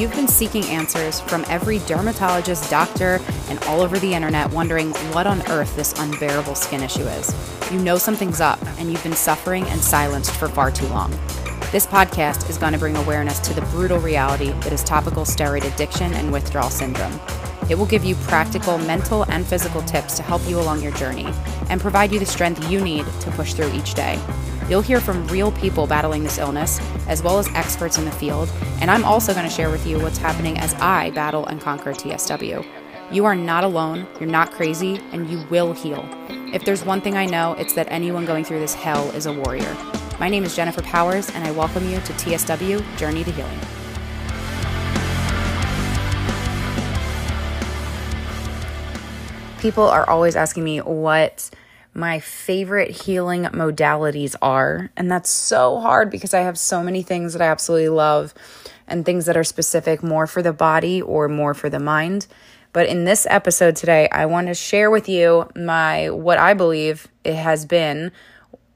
You've been seeking answers from every dermatologist, doctor, and all over the internet, wondering what on earth this unbearable skin issue is. You know something's up, and you've been suffering and silenced for far too long. This podcast is going to bring awareness to the brutal reality that is topical steroid addiction and withdrawal syndrome. It will give you practical mental and physical tips to help you along your journey and provide you the strength you need to push through each day. You'll hear from real people battling this illness, as well as experts in the field, and I'm also going to share with you what's happening as I battle and conquer TSW. You are not alone, you're not crazy, and you will heal. If there's one thing I know, it's that anyone going through this hell is a warrior. My name is Jennifer Powers, and I welcome you to TSW Journey to Healing. People are always asking me what my favorite healing modalities are. And that's so hard because I have so many things that I absolutely love and things that are specific more for the body or more for the mind. But in this episode today, I want to share with you my what I believe it has been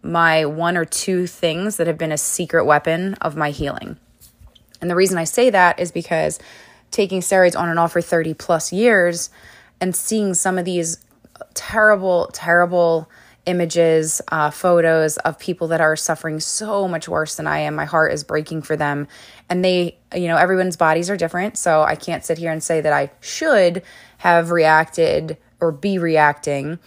my one or two things that have been a secret weapon of my healing. And the reason I say that is because taking steroids on and off for 30 plus years, and seeing some of these terrible, terrible images, uh, photos of people that are suffering so much worse than I am. My heart is breaking for them. And they, you know, everyone's bodies are different. So I can't sit here and say that I should have reacted or be reacting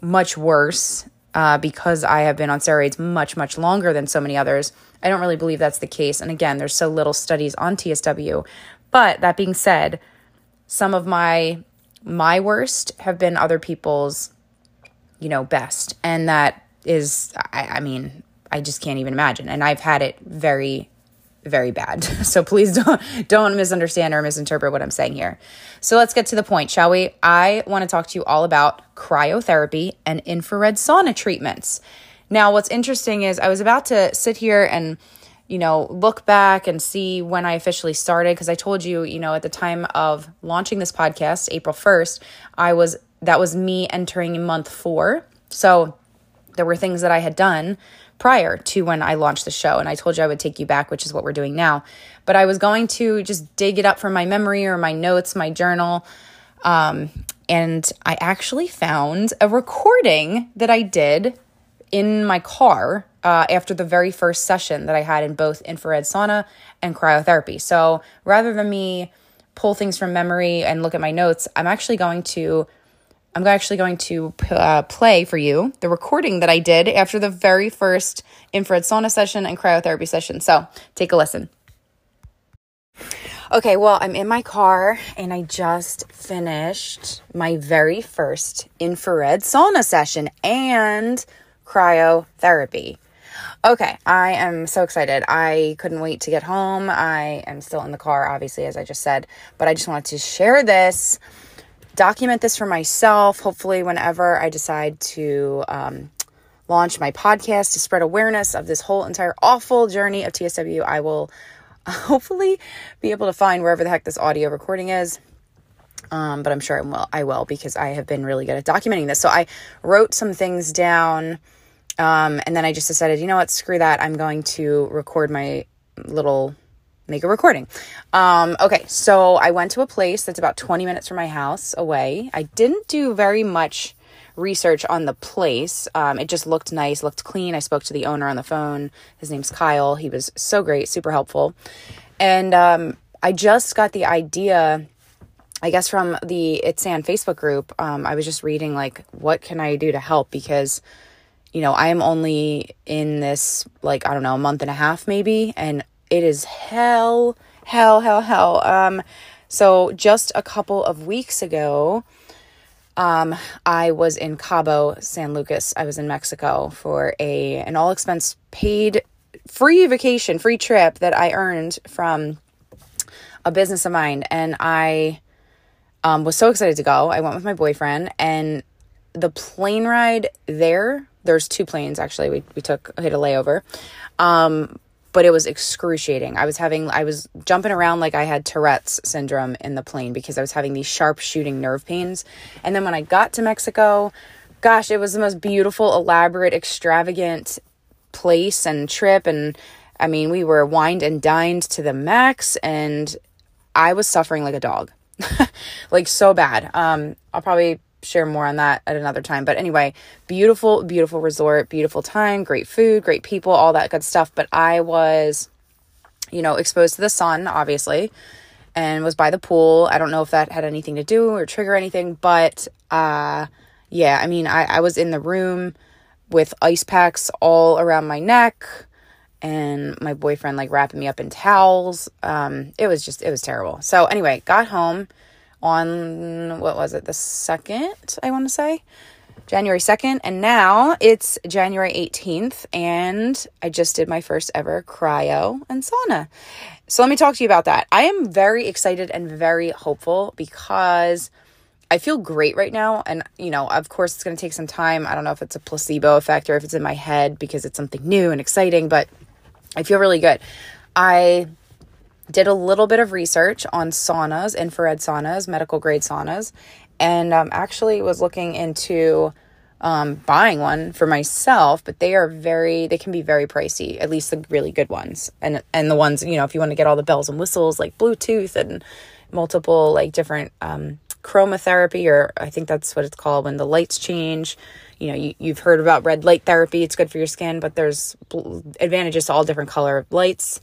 much worse uh, because I have been on steroids much, much longer than so many others. I don't really believe that's the case. And again, there's so little studies on TSW. But that being said, some of my my worst have been other people's, you know, best. And that is, I, I mean, I just can't even imagine. And I've had it very, very bad. So please don't don't misunderstand or misinterpret what I'm saying here. So let's get to the point, shall we? I want to talk to you all about cryotherapy and infrared sauna treatments. Now, what's interesting is I was about to sit here and you know, look back and see when I officially started. Because I told you, you know, at the time of launching this podcast, April 1st, I was, that was me entering month four. So there were things that I had done prior to when I launched the show. And I told you I would take you back, which is what we're doing now. But I was going to just dig it up from my memory or my notes, my journal. Um, and I actually found a recording that I did in my car uh, after the very first session that I had in both infrared sauna and cryotherapy. So rather than me pull things from memory and look at my notes, I'm actually going to I'm actually going to uh, play for you the recording that I did after the very first infrared sauna session and cryotherapy session. So take a listen. Okay, well, I'm in my car and I just finished my very first infrared sauna session and cryotherapy. Okay, I am so excited. I couldn't wait to get home. I am still in the car, obviously, as I just said, but I just wanted to share this, document this for myself. Hopefully, whenever I decide to um, launch my podcast to spread awareness of this whole entire awful journey of TSW, I will hopefully be able to find wherever the heck this audio recording is. Um, but I'm sure I will, I will because I have been really good at documenting this. So I wrote some things down um, and then I just decided, you know what, screw that. I'm going to record my little make a recording. Um, okay, so I went to a place that's about 20 minutes from my house away. I didn't do very much research on the place. Um, it just looked nice, looked clean. I spoke to the owner on the phone. His name's Kyle. He was so great, super helpful. And um, I just got the idea, I guess, from the ITSAN Facebook group. Um, I was just reading, like, what can I do to help? Because you know, I am only in this like I don't know, a month and a half maybe, and it is hell, hell, hell, hell. Um so just a couple of weeks ago, um I was in Cabo San Lucas. I was in Mexico for a an all expense paid free vacation, free trip that I earned from a business of mine and I um, was so excited to go. I went with my boyfriend and the plane ride there there's two planes actually. We we took hit a layover. Um, but it was excruciating. I was having I was jumping around like I had Tourette's syndrome in the plane because I was having these sharp shooting nerve pains. And then when I got to Mexico, gosh, it was the most beautiful, elaborate, extravagant place and trip and I mean, we were wined and dined to the max and I was suffering like a dog. like so bad. Um I'll probably share more on that at another time. But anyway, beautiful, beautiful resort, beautiful time, great food, great people, all that good stuff. But I was, you know, exposed to the sun, obviously, and was by the pool. I don't know if that had anything to do or trigger anything, but uh, yeah, I mean, I, I was in the room with ice packs all around my neck and my boyfriend like wrapping me up in towels. Um, it was just, it was terrible. So anyway, got home on what was it, the second, I want to say. January 2nd, and now it's January 18th, and I just did my first ever cryo and sauna. So let me talk to you about that. I am very excited and very hopeful because I feel great right now. And, you know, of course, it's going to take some time. I don't know if it's a placebo effect or if it's in my head because it's something new and exciting, but I feel really good. I did a little bit of research on saunas, infrared saunas, medical grade saunas, and um, actually was looking into um, buying one for myself. But they are very, they can be very pricey. At least the really good ones, and and the ones you know, if you want to get all the bells and whistles like Bluetooth and multiple like different um, chromotherapy, or I think that's what it's called when the lights change. You know, you, you've heard about red light therapy. It's good for your skin, but there's advantages to all different color lights.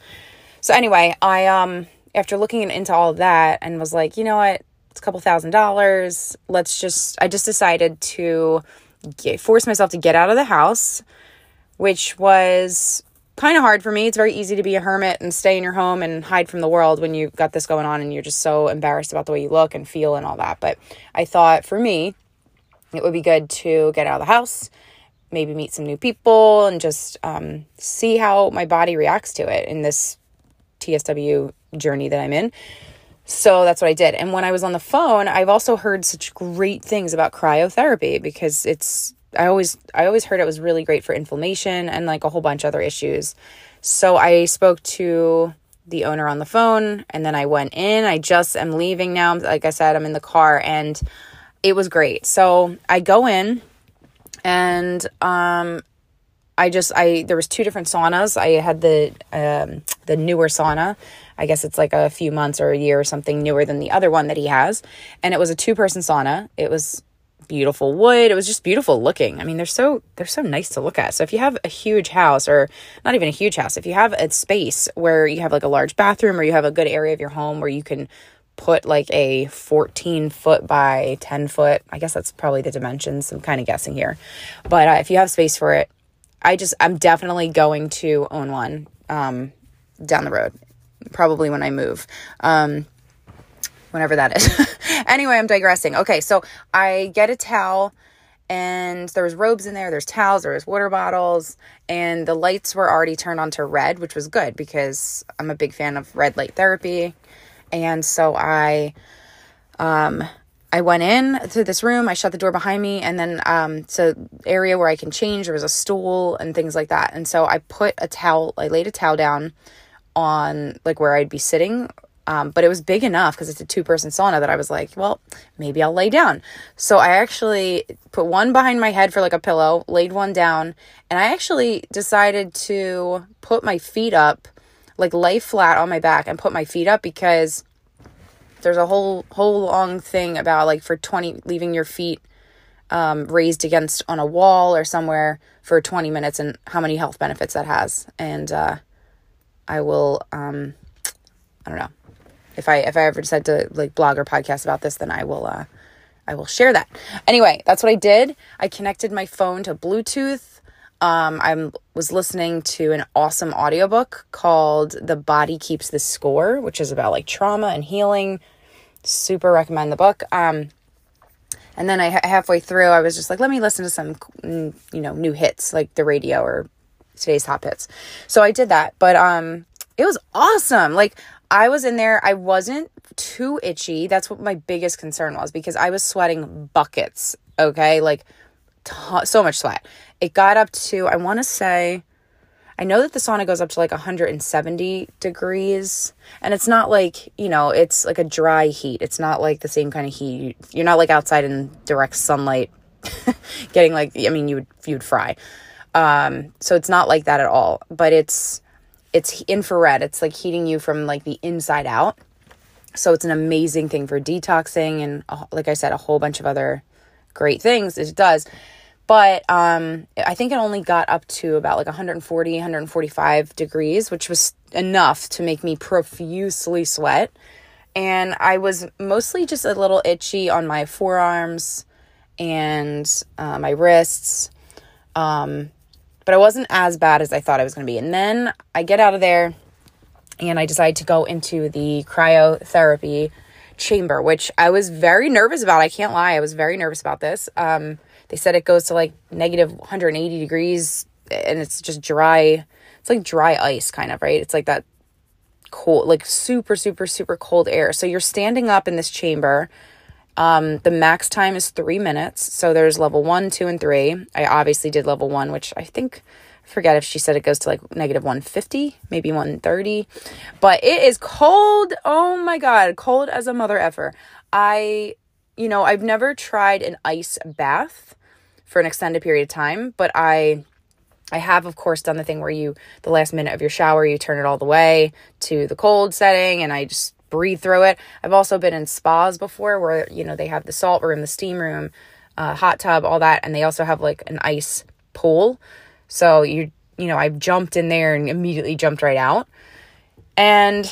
So anyway, I um after looking into all that and was like, you know what, it's a couple thousand dollars. Let's just I just decided to get, force myself to get out of the house, which was kind of hard for me. It's very easy to be a hermit and stay in your home and hide from the world when you've got this going on and you're just so embarrassed about the way you look and feel and all that. But I thought for me, it would be good to get out of the house, maybe meet some new people, and just um, see how my body reacts to it in this TSW journey that I'm in. So that's what I did. And when I was on the phone, I've also heard such great things about cryotherapy because it's I always I always heard it was really great for inflammation and like a whole bunch of other issues. So I spoke to the owner on the phone and then I went in. I just am leaving now. Like I said, I'm in the car and it was great. So I go in and um I just I there was two different saunas. I had the um, the newer sauna. I guess it's like a few months or a year or something newer than the other one that he has, and it was a two person sauna. It was beautiful wood. It was just beautiful looking. I mean, they're so they're so nice to look at. So if you have a huge house or not even a huge house, if you have a space where you have like a large bathroom or you have a good area of your home where you can put like a 14 foot by 10 foot, I guess that's probably the dimensions. I'm kind of guessing here. But uh, if you have space for it, I just I'm definitely going to own one um, down the road, probably when I move. Um, whenever that is. anyway, I'm digressing. Okay, so I get a towel and there was robes in there, there's towels, there was water bottles, and the lights were already turned on to red, which was good because I'm a big fan of red light therapy. And so I um I went in to this room, I shut the door behind me, and then um, an area where I can change. There was a stool and things like that. And so I put a towel, I laid a towel down on like where I'd be sitting. Um, but it was big enough because it's a two person sauna that I was like, well, maybe I'll lay down. So I actually put one behind my head for like a pillow, laid one down, and I actually decided to put my feet up, like lay flat on my back and put my feet up because there's a whole whole long thing about like for 20 leaving your feet um, raised against on a wall or somewhere for 20 minutes and how many health benefits that has. And uh, i will um, i don't know. If i if i ever decide to like blog or podcast about this then i will uh, i will share that. Anyway that's what i did. I connected my phone to bluetooth um, I was listening to an awesome audiobook called The Body Keeps the Score, which is about like trauma and healing. Super recommend the book. Um, and then I halfway through, I was just like, let me listen to some, mm, you know, new hits like the radio or today's top hits. So I did that, but um, it was awesome. Like I was in there, I wasn't too itchy. That's what my biggest concern was because I was sweating buckets. Okay, like t- so much sweat. It got up to, I want to say, I know that the sauna goes up to like 170 degrees, and it's not like, you know, it's like a dry heat. It's not like the same kind of heat. You're not like outside in direct sunlight getting like, I mean, you would, you would fry. Um, so it's not like that at all, but it's, it's infrared. It's like heating you from like the inside out. So it's an amazing thing for detoxing and, like I said, a whole bunch of other great things it does. But um, I think it only got up to about like 140, 145 degrees, which was enough to make me profusely sweat. And I was mostly just a little itchy on my forearms and uh, my wrists. Um, but I wasn't as bad as I thought I was going to be. And then I get out of there and I decide to go into the cryotherapy chamber, which I was very nervous about. I can't lie. I was very nervous about this. Um, they said it goes to like negative 180 degrees and it's just dry. It's like dry ice, kind of, right? It's like that cold, like super, super, super cold air. So you're standing up in this chamber. Um, the max time is three minutes. So there's level one, two, and three. I obviously did level one, which I think forget if she said it goes to like negative 150, maybe 130. But it is cold. Oh my God, cold as a mother effer. I, you know, I've never tried an ice bath for an extended period of time, but I. I have, of course, done the thing where you, the last minute of your shower, you turn it all the way to the cold setting, and I just breathe through it. I've also been in spas before where, you know, they have the salt room, the steam room, uh, hot tub, all that, and they also have like an ice pool. So you you know, I've jumped in there and immediately jumped right out. And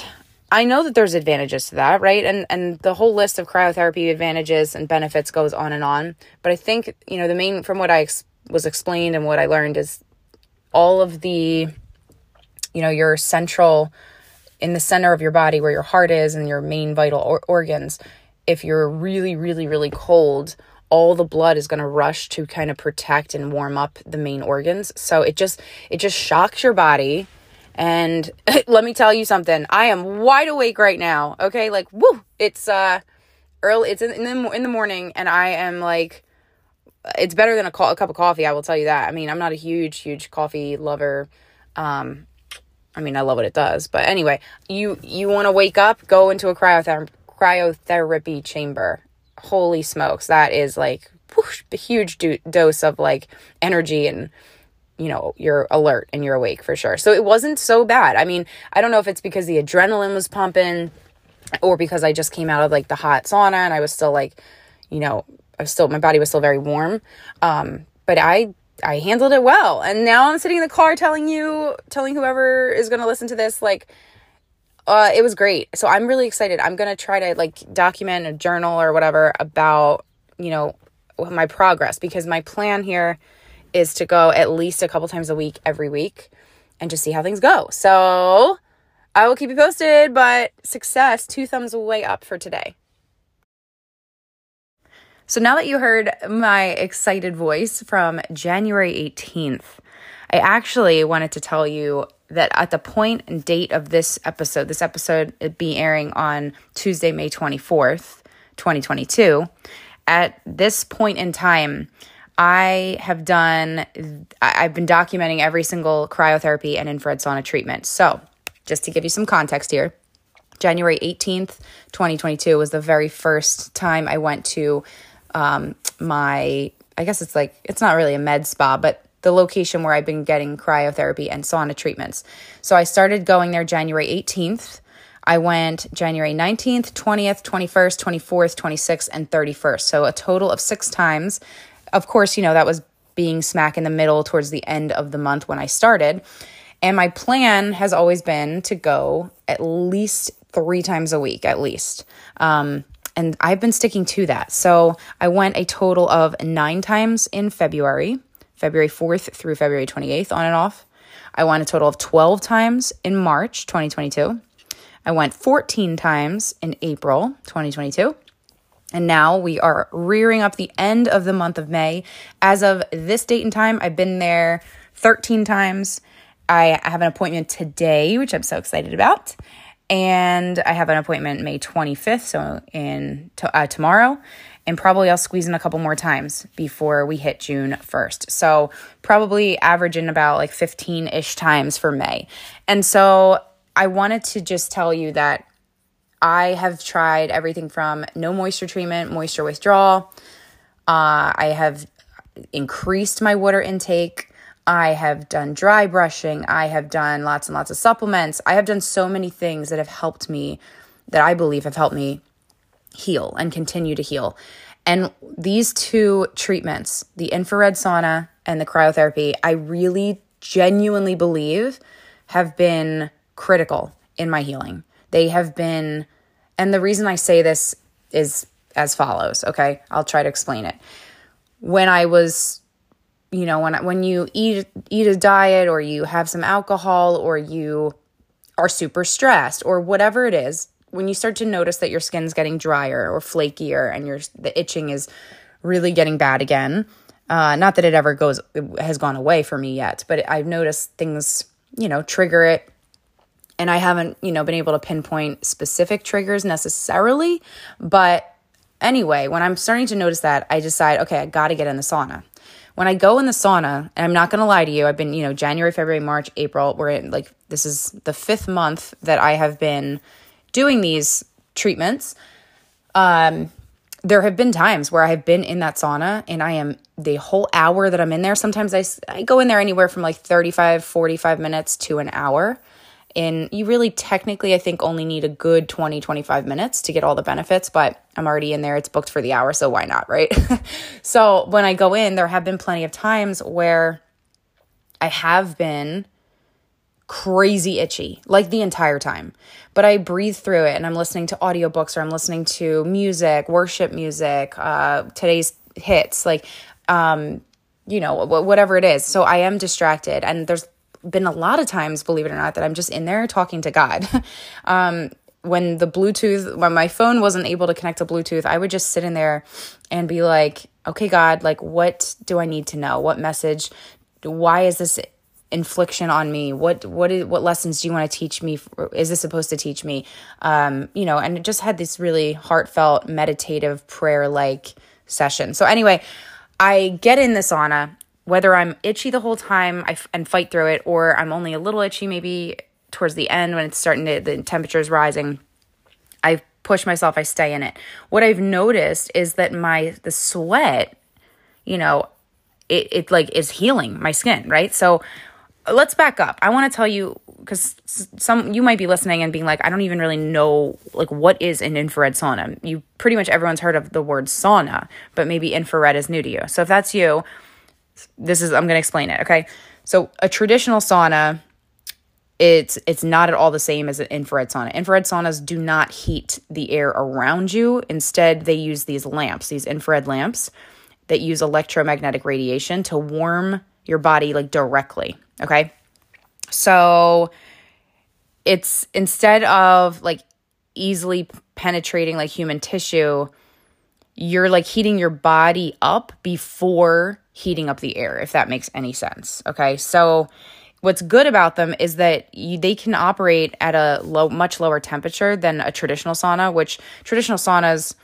I know that there's advantages to that, right? And and the whole list of cryotherapy advantages and benefits goes on and on. But I think, you know, the main from what I ex- was explained and what I learned is all of the you know, your central in the center of your body where your heart is and your main vital or- organs. If you're really really really cold all the blood is going to rush to kind of protect and warm up the main organs. So it just it just shocks your body. And let me tell you something. I am wide awake right now. Okay? Like woo, it's uh early it's in, the in the morning and I am like it's better than a, co- a cup of coffee, I will tell you that. I mean, I'm not a huge huge coffee lover. Um I mean, I love what it does, but anyway, you you want to wake up, go into a cryother- cryotherapy chamber holy smokes, that is like whoosh, a huge do- dose of like energy and you know, you're alert and you're awake for sure. So it wasn't so bad. I mean, I don't know if it's because the adrenaline was pumping or because I just came out of like the hot sauna and I was still like, you know, I was still my body was still very warm. Um, but I I handled it well. And now I'm sitting in the car telling you, telling whoever is going to listen to this like uh, it was great. So I'm really excited. I'm gonna try to like document a journal or whatever about you know my progress because my plan here is to go at least a couple times a week every week and just see how things go. So I will keep you posted, but success, two thumbs way up for today. So now that you heard my excited voice from January 18th, I actually wanted to tell you that at the point and date of this episode, this episode it be airing on Tuesday, May 24th, 2022. At this point in time, I have done, I've been documenting every single cryotherapy and infrared sauna treatment. So, just to give you some context here, January 18th, 2022 was the very first time I went to um, my, I guess it's like, it's not really a med spa, but the location where I've been getting cryotherapy and sauna treatments. So I started going there January 18th. I went January 19th, 20th, 21st, 24th, 26th, and 31st. So a total of six times. Of course, you know, that was being smack in the middle towards the end of the month when I started. And my plan has always been to go at least three times a week, at least. Um, and I've been sticking to that. So I went a total of nine times in February. February 4th through February 28th, on and off. I went a total of 12 times in March 2022. I went 14 times in April 2022. And now we are rearing up the end of the month of May. As of this date and time, I've been there 13 times. I have an appointment today, which I'm so excited about. And I have an appointment May 25th, so in uh, tomorrow and probably I'll squeeze in a couple more times before we hit June 1st. So, probably averaging about like 15 ish times for May. And so, I wanted to just tell you that I have tried everything from no moisture treatment, moisture withdrawal. Uh, I have increased my water intake. I have done dry brushing. I have done lots and lots of supplements. I have done so many things that have helped me that I believe have helped me heal and continue to heal. And these two treatments, the infrared sauna and the cryotherapy, I really genuinely believe have been critical in my healing. They have been, and the reason I say this is as follows, okay? I'll try to explain it. When I was you know when when you eat eat a diet or you have some alcohol or you are super stressed or whatever it is when you start to notice that your skin's getting drier or flakier and your the itching is really getting bad again uh, not that it ever goes it has gone away for me yet but i've noticed things you know trigger it and i haven't you know been able to pinpoint specific triggers necessarily but anyway when i'm starting to notice that i decide okay i gotta get in the sauna when I go in the sauna, and I'm not going to lie to you, I've been, you know, January, February, March, April, we're in like, this is the fifth month that I have been doing these treatments. Um, there have been times where I have been in that sauna and I am the whole hour that I'm in there. Sometimes I, I go in there anywhere from like 35, 45 minutes to an hour in you really technically i think only need a good 20 25 minutes to get all the benefits but i'm already in there. It's booked for the hour so why not right? So when i go in there have been plenty of times where i have been crazy itchy like the entire time. But i breathe through it and i'm listening to audiobooks or i'm listening to music worship music uh today's hits like um you know whatever it is. So i am distracted and there's been a lot of times, believe it or not, that I'm just in there talking to God. um, when the Bluetooth, when my phone wasn't able to connect to Bluetooth, I would just sit in there and be like, okay, God, like, what do I need to know? What message? Why is this infliction on me? What, what, is, what lessons do you want to teach me? Is this supposed to teach me? Um, you know, and it just had this really heartfelt, meditative, prayer like session. So, anyway, I get in the sauna whether I'm itchy the whole time I f- and fight through it, or I'm only a little itchy maybe towards the end when it's starting to, the temperature is rising, I push myself, I stay in it. What I've noticed is that my, the sweat, you know, it, it like is healing my skin, right? So let's back up. I want to tell you because some you might be listening and being like, I don't even really know like what is an infrared sauna. You pretty much everyone's heard of the word sauna, but maybe infrared is new to you. So if that's you, this is I'm going to explain it, okay? So a traditional sauna it's it's not at all the same as an infrared sauna. Infrared saunas do not heat the air around you. Instead, they use these lamps, these infrared lamps that use electromagnetic radiation to warm your body like directly, okay? So it's instead of like easily penetrating like human tissue, you're like heating your body up before heating up the air, if that makes any sense. Okay. So, what's good about them is that you, they can operate at a low, much lower temperature than a traditional sauna, which traditional saunas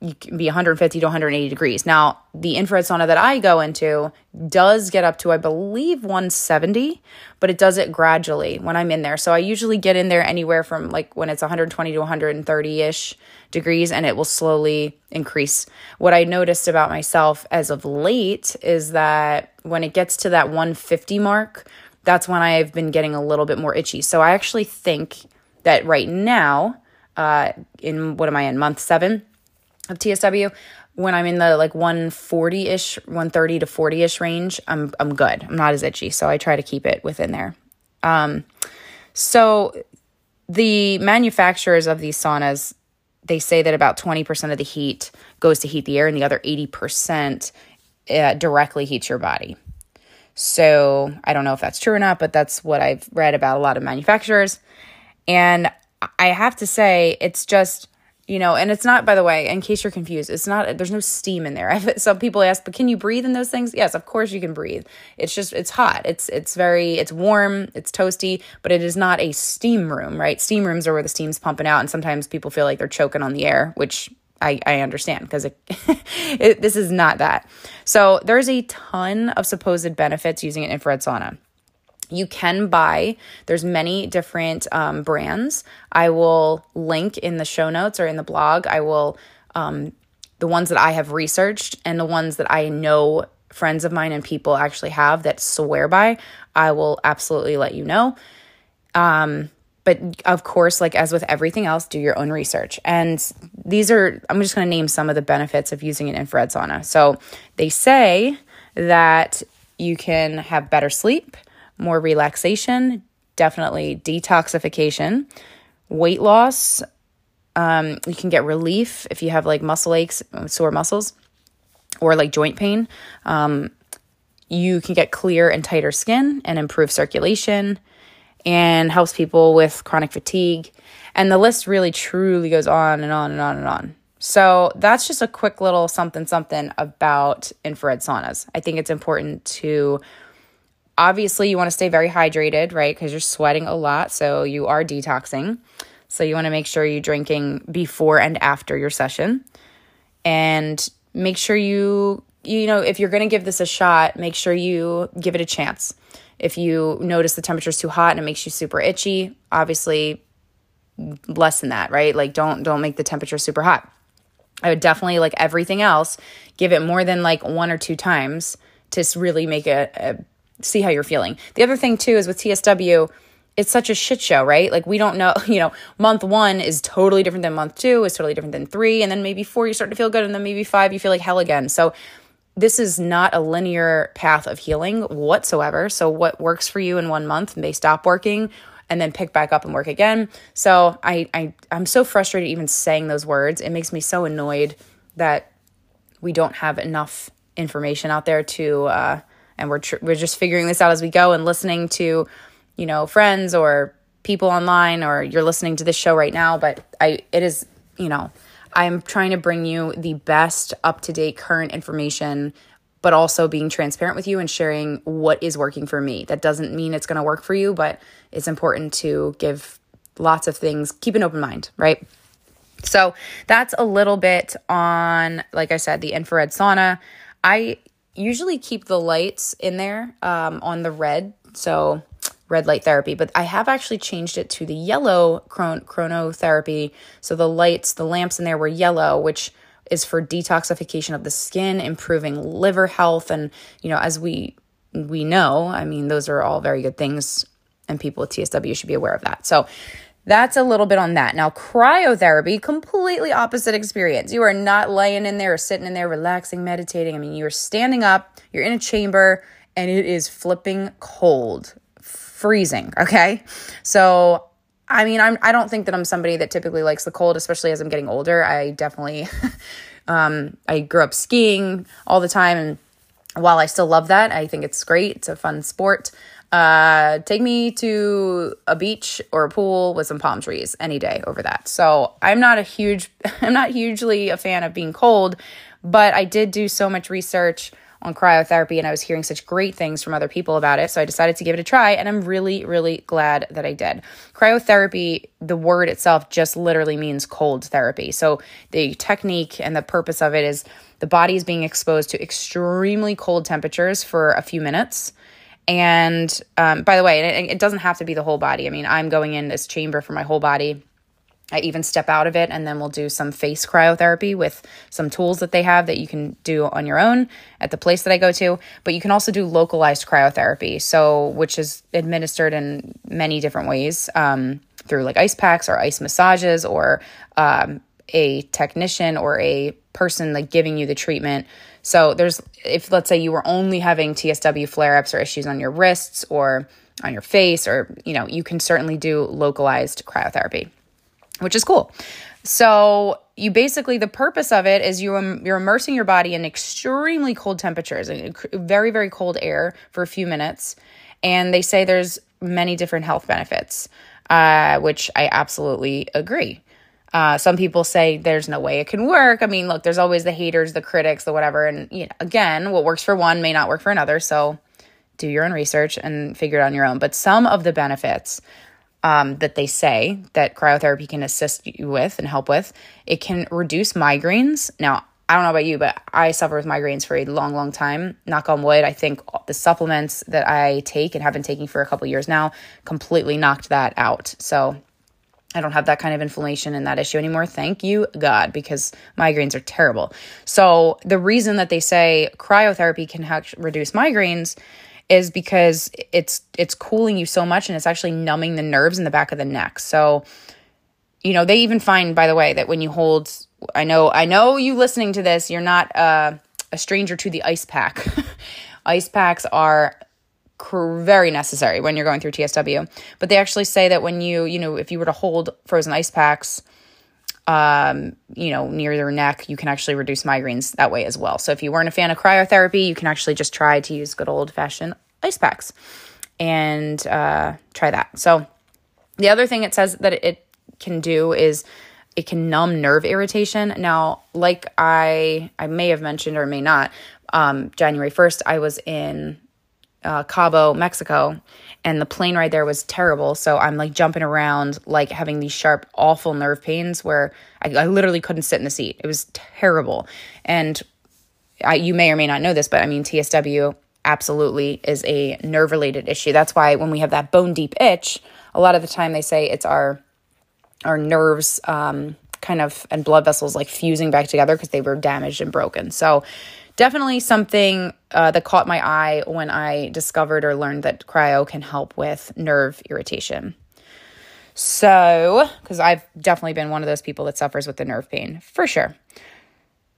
you can be 150 to 180 degrees. Now, the infrared sauna that I go into does get up to, I believe, 170, but it does it gradually when I'm in there. So I usually get in there anywhere from like when it's 120 to 130 ish degrees, and it will slowly increase. What I noticed about myself as of late is that when it gets to that 150 mark, that's when I've been getting a little bit more itchy. So I actually think that right now, uh, in what am I in, month seven? Of TSW, when I'm in the like 140 ish, 130 to 40 ish range, I'm I'm good. I'm not as itchy, so I try to keep it within there. Um, so the manufacturers of these saunas, they say that about 20% of the heat goes to heat the air, and the other 80% uh, directly heats your body. So I don't know if that's true or not, but that's what I've read about a lot of manufacturers. And I have to say, it's just you know and it's not by the way in case you're confused it's not there's no steam in there. Some people ask but can you breathe in those things? Yes of course you can breathe. It's just it's hot. It's it's very it's warm it's toasty but it is not a steam room right? Steam rooms are where the steam's pumping out and sometimes people feel like they're choking on the air which I, I understand because it, it, this is not that. So there's a ton of supposed benefits using an infrared sauna you can buy there's many different um, brands i will link in the show notes or in the blog i will um, the ones that i have researched and the ones that i know friends of mine and people actually have that swear by i will absolutely let you know um, but of course, like as with everything else, do your own research. And these are, I'm just going to name some of the benefits of using an infrared sauna. So they say that you can have better sleep, more relaxation, definitely detoxification, weight loss. Um, you can get relief if you have like muscle aches, sore muscles, or like joint pain. Um, you can get clear and tighter skin and improve circulation and helps people with chronic fatigue. And the list really truly goes on and on and on and on. So that's just a quick little something something about infrared saunas. I think it's important to obviously you want to stay very hydrated, right? Because you're sweating a lot, so you are detoxing. So you want to make sure you're drinking before and after your session. And make sure you you know, if you're going to give this a shot, make sure you give it a chance. If you notice the temperature is too hot and it makes you super itchy, obviously less than that, right? Like don't don't make the temperature super hot. I would definitely like everything else, give it more than like one or two times to really make it a, see how you're feeling. The other thing too is with TSW, it's such a shit show, right? Like we don't know, you know, month one is totally different than month two, is totally different than three, and then maybe four you start to feel good, and then maybe five you feel like hell again. So this is not a linear path of healing whatsoever. So, what works for you in one month may stop working and then pick back up and work again. So, I, I, I'm so frustrated even saying those words. It makes me so annoyed that we don't have enough information out there to, uh, and we're, tr- we're just figuring this out as we go and listening to, you know, friends or people online or you're listening to this show right now. But I, it is, you know, I'm trying to bring you the best up to date current information, but also being transparent with you and sharing what is working for me. That doesn't mean it's going to work for you, but it's important to give lots of things, keep an open mind, right? So that's a little bit on, like I said, the infrared sauna. I usually keep the lights in there um, on the red. So red light therapy, but I have actually changed it to the yellow chron- chronotherapy. So the lights, the lamps in there were yellow, which is for detoxification of the skin, improving liver health, and you know, as we we know, I mean, those are all very good things, and people with TSW should be aware of that. So that's a little bit on that. Now, cryotherapy, completely opposite experience. You are not laying in there or sitting in there relaxing, meditating. I mean, you're standing up, you're in a chamber, and it is flipping cold freezing. Okay. So, I mean, I'm, I don't think that I'm somebody that typically likes the cold, especially as I'm getting older. I definitely, um, I grew up skiing all the time. And while I still love that, I think it's great. It's a fun sport. Uh, take me to a beach or a pool with some palm trees any day over that. So I'm not a huge, I'm not hugely a fan of being cold, but I did do so much research on cryotherapy and I was hearing such great things from other people about it. So I decided to give it a try and I'm really, really glad that I did. Cryotherapy, the word itself just literally means cold therapy. So the technique and the purpose of it is the body is being exposed to extremely cold temperatures for a few minutes. And um, by the way, it, it doesn't have to be the whole body. I mean, I'm going in this chamber for my whole body I even step out of it and then we'll do some face cryotherapy with some tools that they have that you can do on your own at the place that I go to. But you can also do localized cryotherapy, so which is administered in many different ways um, through like ice packs or ice massages or um, a technician or a person like giving you the treatment. So there's if let's say you were only having TSW flare ups or issues on your wrists or on your face or you know you can certainly do localized cryotherapy which is cool. So you basically the purpose of it is you you're immersing your body in extremely cold temperatures, and very very cold air for a few minutes, and they say there's many different health benefits, uh, which I absolutely agree. Uh, some people say there's no way it can work. I mean, look, there's always the haters, the critics, the whatever, and you know, again, what works for one may not work for another. So do your own research and figure it out on your own. But some of the benefits um, that they say that cryotherapy can assist you with and help with. It can reduce migraines. Now, I don't know about you, but I suffer with migraines for a long, long time. Knock on wood. I think the supplements that I take and have been taking for a couple years now completely knocked that out. So I don't have that kind of inflammation and that issue anymore. Thank you, God, because migraines are terrible. So the reason that they say cryotherapy can reduce migraines is because it's it's cooling you so much and it's actually numbing the nerves in the back of the neck. So, you know, they even find by the way that when you hold I know I know you listening to this, you're not uh, a stranger to the ice pack. ice packs are very necessary when you're going through TSW. But they actually say that when you, you know, if you were to hold frozen ice packs um, you know, near your neck, you can actually reduce migraines that way as well. So if you weren't a fan of cryotherapy, you can actually just try to use good old fashioned ice packs and uh, try that. So the other thing it says that it can do is it can numb nerve irritation. Now, like I I may have mentioned or may not, um, January 1st, I was in uh, Cabo, Mexico, and the plane ride there was terrible. So I'm like jumping around, like having these sharp, awful nerve pains where I, I literally couldn't sit in the seat. It was terrible. And I, you may or may not know this, but I mean, TSW absolutely is a nerve related issue. That's why when we have that bone deep itch, a lot of the time they say it's our our nerves um, kind of and blood vessels like fusing back together because they were damaged and broken. So definitely something uh, that caught my eye when I discovered or learned that cryo can help with nerve irritation. So, because I've definitely been one of those people that suffers with the nerve pain for sure.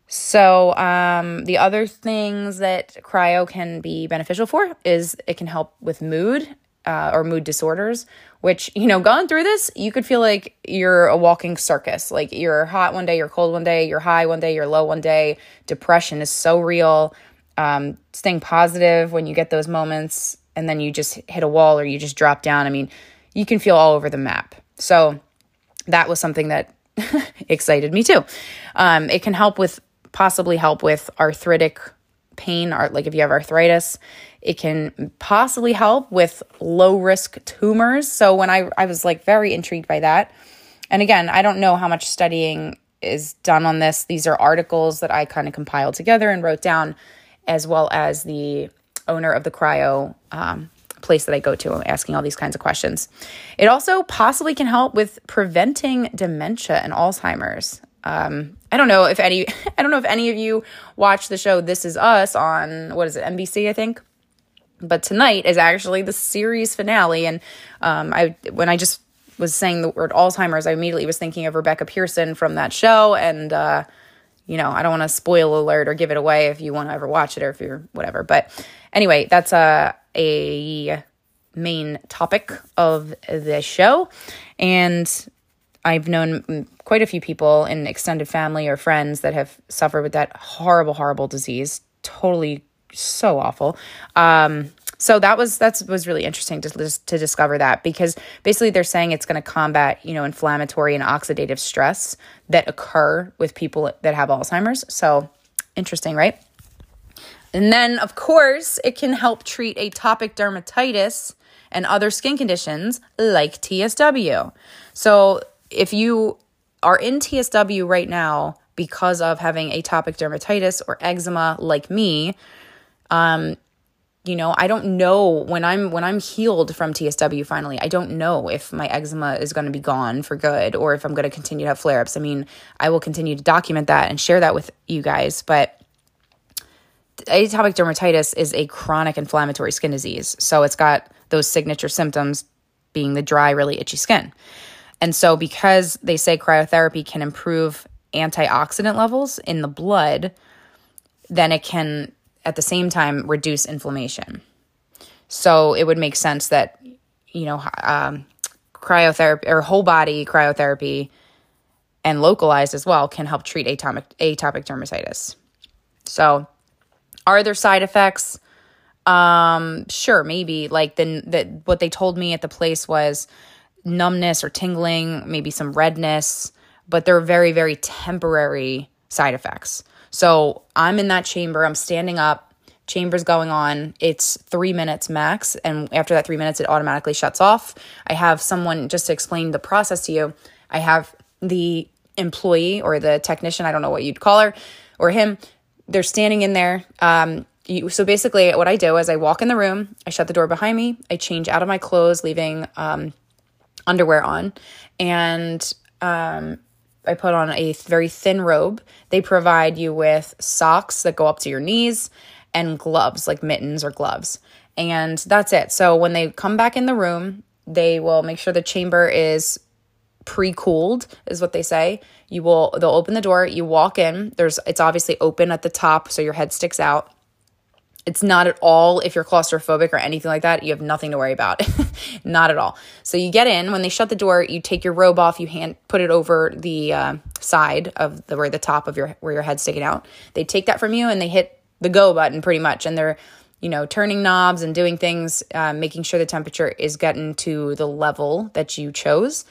So, um, the other things that cryo can be beneficial for is it can help with mood uh, or mood disorders, which, you know, going through this, you could feel like you're a walking circus. Like you're hot one day, you're cold one day, you're high one day, you're low one day. Depression is so real. Um, staying positive when you get those moments and then you just hit a wall or you just drop down. I mean, you can feel all over the map. So that was something that excited me too. Um, it can help with, possibly help with arthritic pain, or like if you have arthritis. It can possibly help with low risk tumors. So when I, I was like very intrigued by that. And again, I don't know how much studying is done on this. These are articles that I kind of compiled together and wrote down, as well as the owner of the cryo um, place that I go to, asking all these kinds of questions. It also possibly can help with preventing dementia and Alzheimer's. Um, I don't know if any I don't know if any of you watch the show This Is Us on what is it NBC I think but tonight is actually the series finale. And um, I when I just was saying the word Alzheimer's, I immediately was thinking of Rebecca Pearson from that show. And uh, you know, I don't want to spoil alert or give it away if you want to ever watch it or if you're whatever. But anyway, that's a a main topic of the show, and I've known quite a few people in extended family or friends that have suffered with that horrible, horrible disease. Totally so awful. Um, so that was that's was really interesting to to discover that because basically they're saying it's going to combat you know inflammatory and oxidative stress that occur with people that have Alzheimer's. So interesting, right? And then of course it can help treat atopic dermatitis and other skin conditions like TSW. So if you are in TSW right now because of having atopic dermatitis or eczema like me, um, you know, I don't know when I'm when I'm healed from TSW finally, I don't know if my eczema is going to be gone for good or if I'm going to continue to have flare-ups. I mean, I will continue to document that and share that with you guys, but atopic dermatitis is a chronic inflammatory skin disease. So it's got those signature symptoms being the dry, really itchy skin. And so because they say cryotherapy can improve antioxidant levels in the blood, then it can at the same time reduce inflammation. So it would make sense that, you know, um, cryotherapy or whole body cryotherapy and localized as well can help treat atopic, atopic dermatitis. So, are there side effects? Um, sure, maybe. Like the, the what they told me at the place was numbness or tingling, maybe some redness, but they're very, very temporary side effects. So I'm in that chamber, I'm standing up, chamber's going on. It's three minutes max. And after that three minutes, it automatically shuts off. I have someone just to explain the process to you. I have the employee or the technician, I don't know what you'd call her or him. They're standing in there. Um, you, so basically, what I do is I walk in the room, I shut the door behind me, I change out of my clothes, leaving um, underwear on, and um, I put on a very thin robe. They provide you with socks that go up to your knees and gloves, like mittens or gloves. And that's it. So when they come back in the room, they will make sure the chamber is pre-cooled is what they say you will they'll open the door you walk in there's it's obviously open at the top so your head sticks out it's not at all if you're claustrophobic or anything like that you have nothing to worry about. Not at all. So you get in when they shut the door you take your robe off you hand put it over the uh, side of the where the top of your where your head's sticking out. They take that from you and they hit the go button pretty much. And they're you know turning knobs and doing things uh, making sure the temperature is getting to the level that you chose.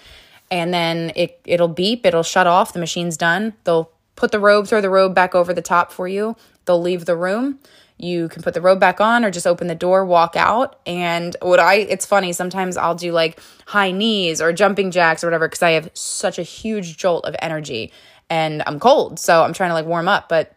And then it it'll beep it'll shut off the machine's done. They'll put the robe throw the robe back over the top for you. They'll leave the room you can put the robe back on or just open the door walk out. And what i it's funny sometimes i'll do like high knees or jumping jacks or whatever because i have such a huge jolt of energy and i'm cold. So i'm trying to like warm up but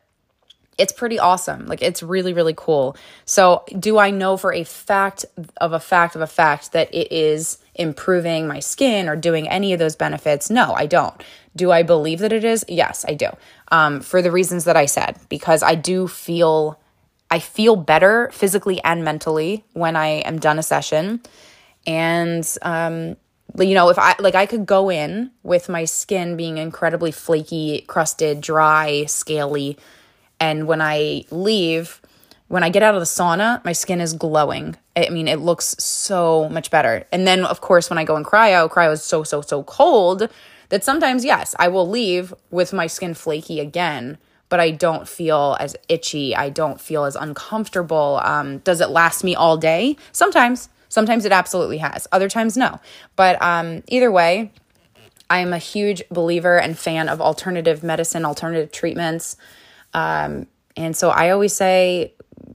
it's pretty awesome. Like it's really really cool. So do i know for a fact of a fact of a fact that it is improving my skin or doing any of those benefits? No i don't. Do i believe that it is? Yes i do. Um, for the reasons that i said because i do feel I feel better physically and mentally when I am done a session. And, um, you know, if I like, I could go in with my skin being incredibly flaky, crusted, dry, scaly. And when I leave, when I get out of the sauna, my skin is glowing. I mean, it looks so much better. And then, of course, when I go in cryo, cryo is so, so, so cold that sometimes, yes, I will leave with my skin flaky again but I don't feel as itchy. I don't feel as uncomfortable. Um, does it last me all day? Sometimes. Sometimes it absolutely has. Other times, no. But um, either way, I am a huge believer and fan of alternative medicine, alternative treatments. Um, and so I always say,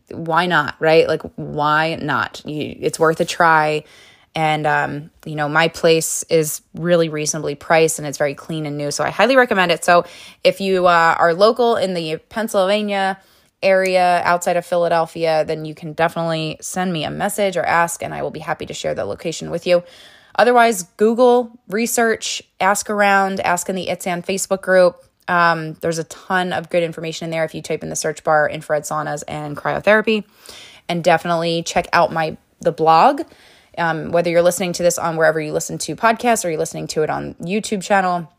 why not, right? Like, why not? You, it's worth a try. And, um, you know, my place is really reasonably priced and it's very clean and new. So I highly recommend it. So if you uh, are local in the Pennsylvania area outside of Philadelphia, then you can definitely send me a message or ask, and I will be happy to share the location with you. Otherwise, Google, research, ask around, ask in the ITSAN Facebook group. Um, there's a ton of good information in there if you type in the search bar infrared saunas and cryotherapy. And definitely check out my the blog um, whether you're listening to this on wherever you listen to podcasts or you're listening to it on YouTube channel,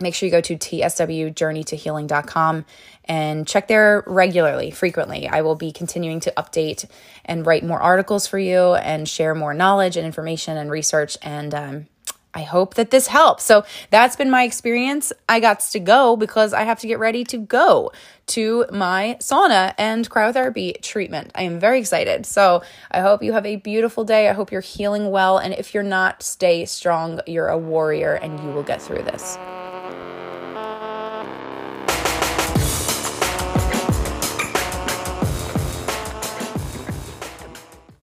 make sure you go to tswjourneytohealing.com and check there regularly, frequently. I will be continuing to update and write more articles for you and share more knowledge and information and research. And um, I hope that this helps. So that's been my experience. I got to go because I have to get ready to go to my sauna and cryotherapy treatment. I am very excited. So I hope you have a beautiful day. I hope you're healing well. And if you're not, stay strong. You're a warrior and you will get through this.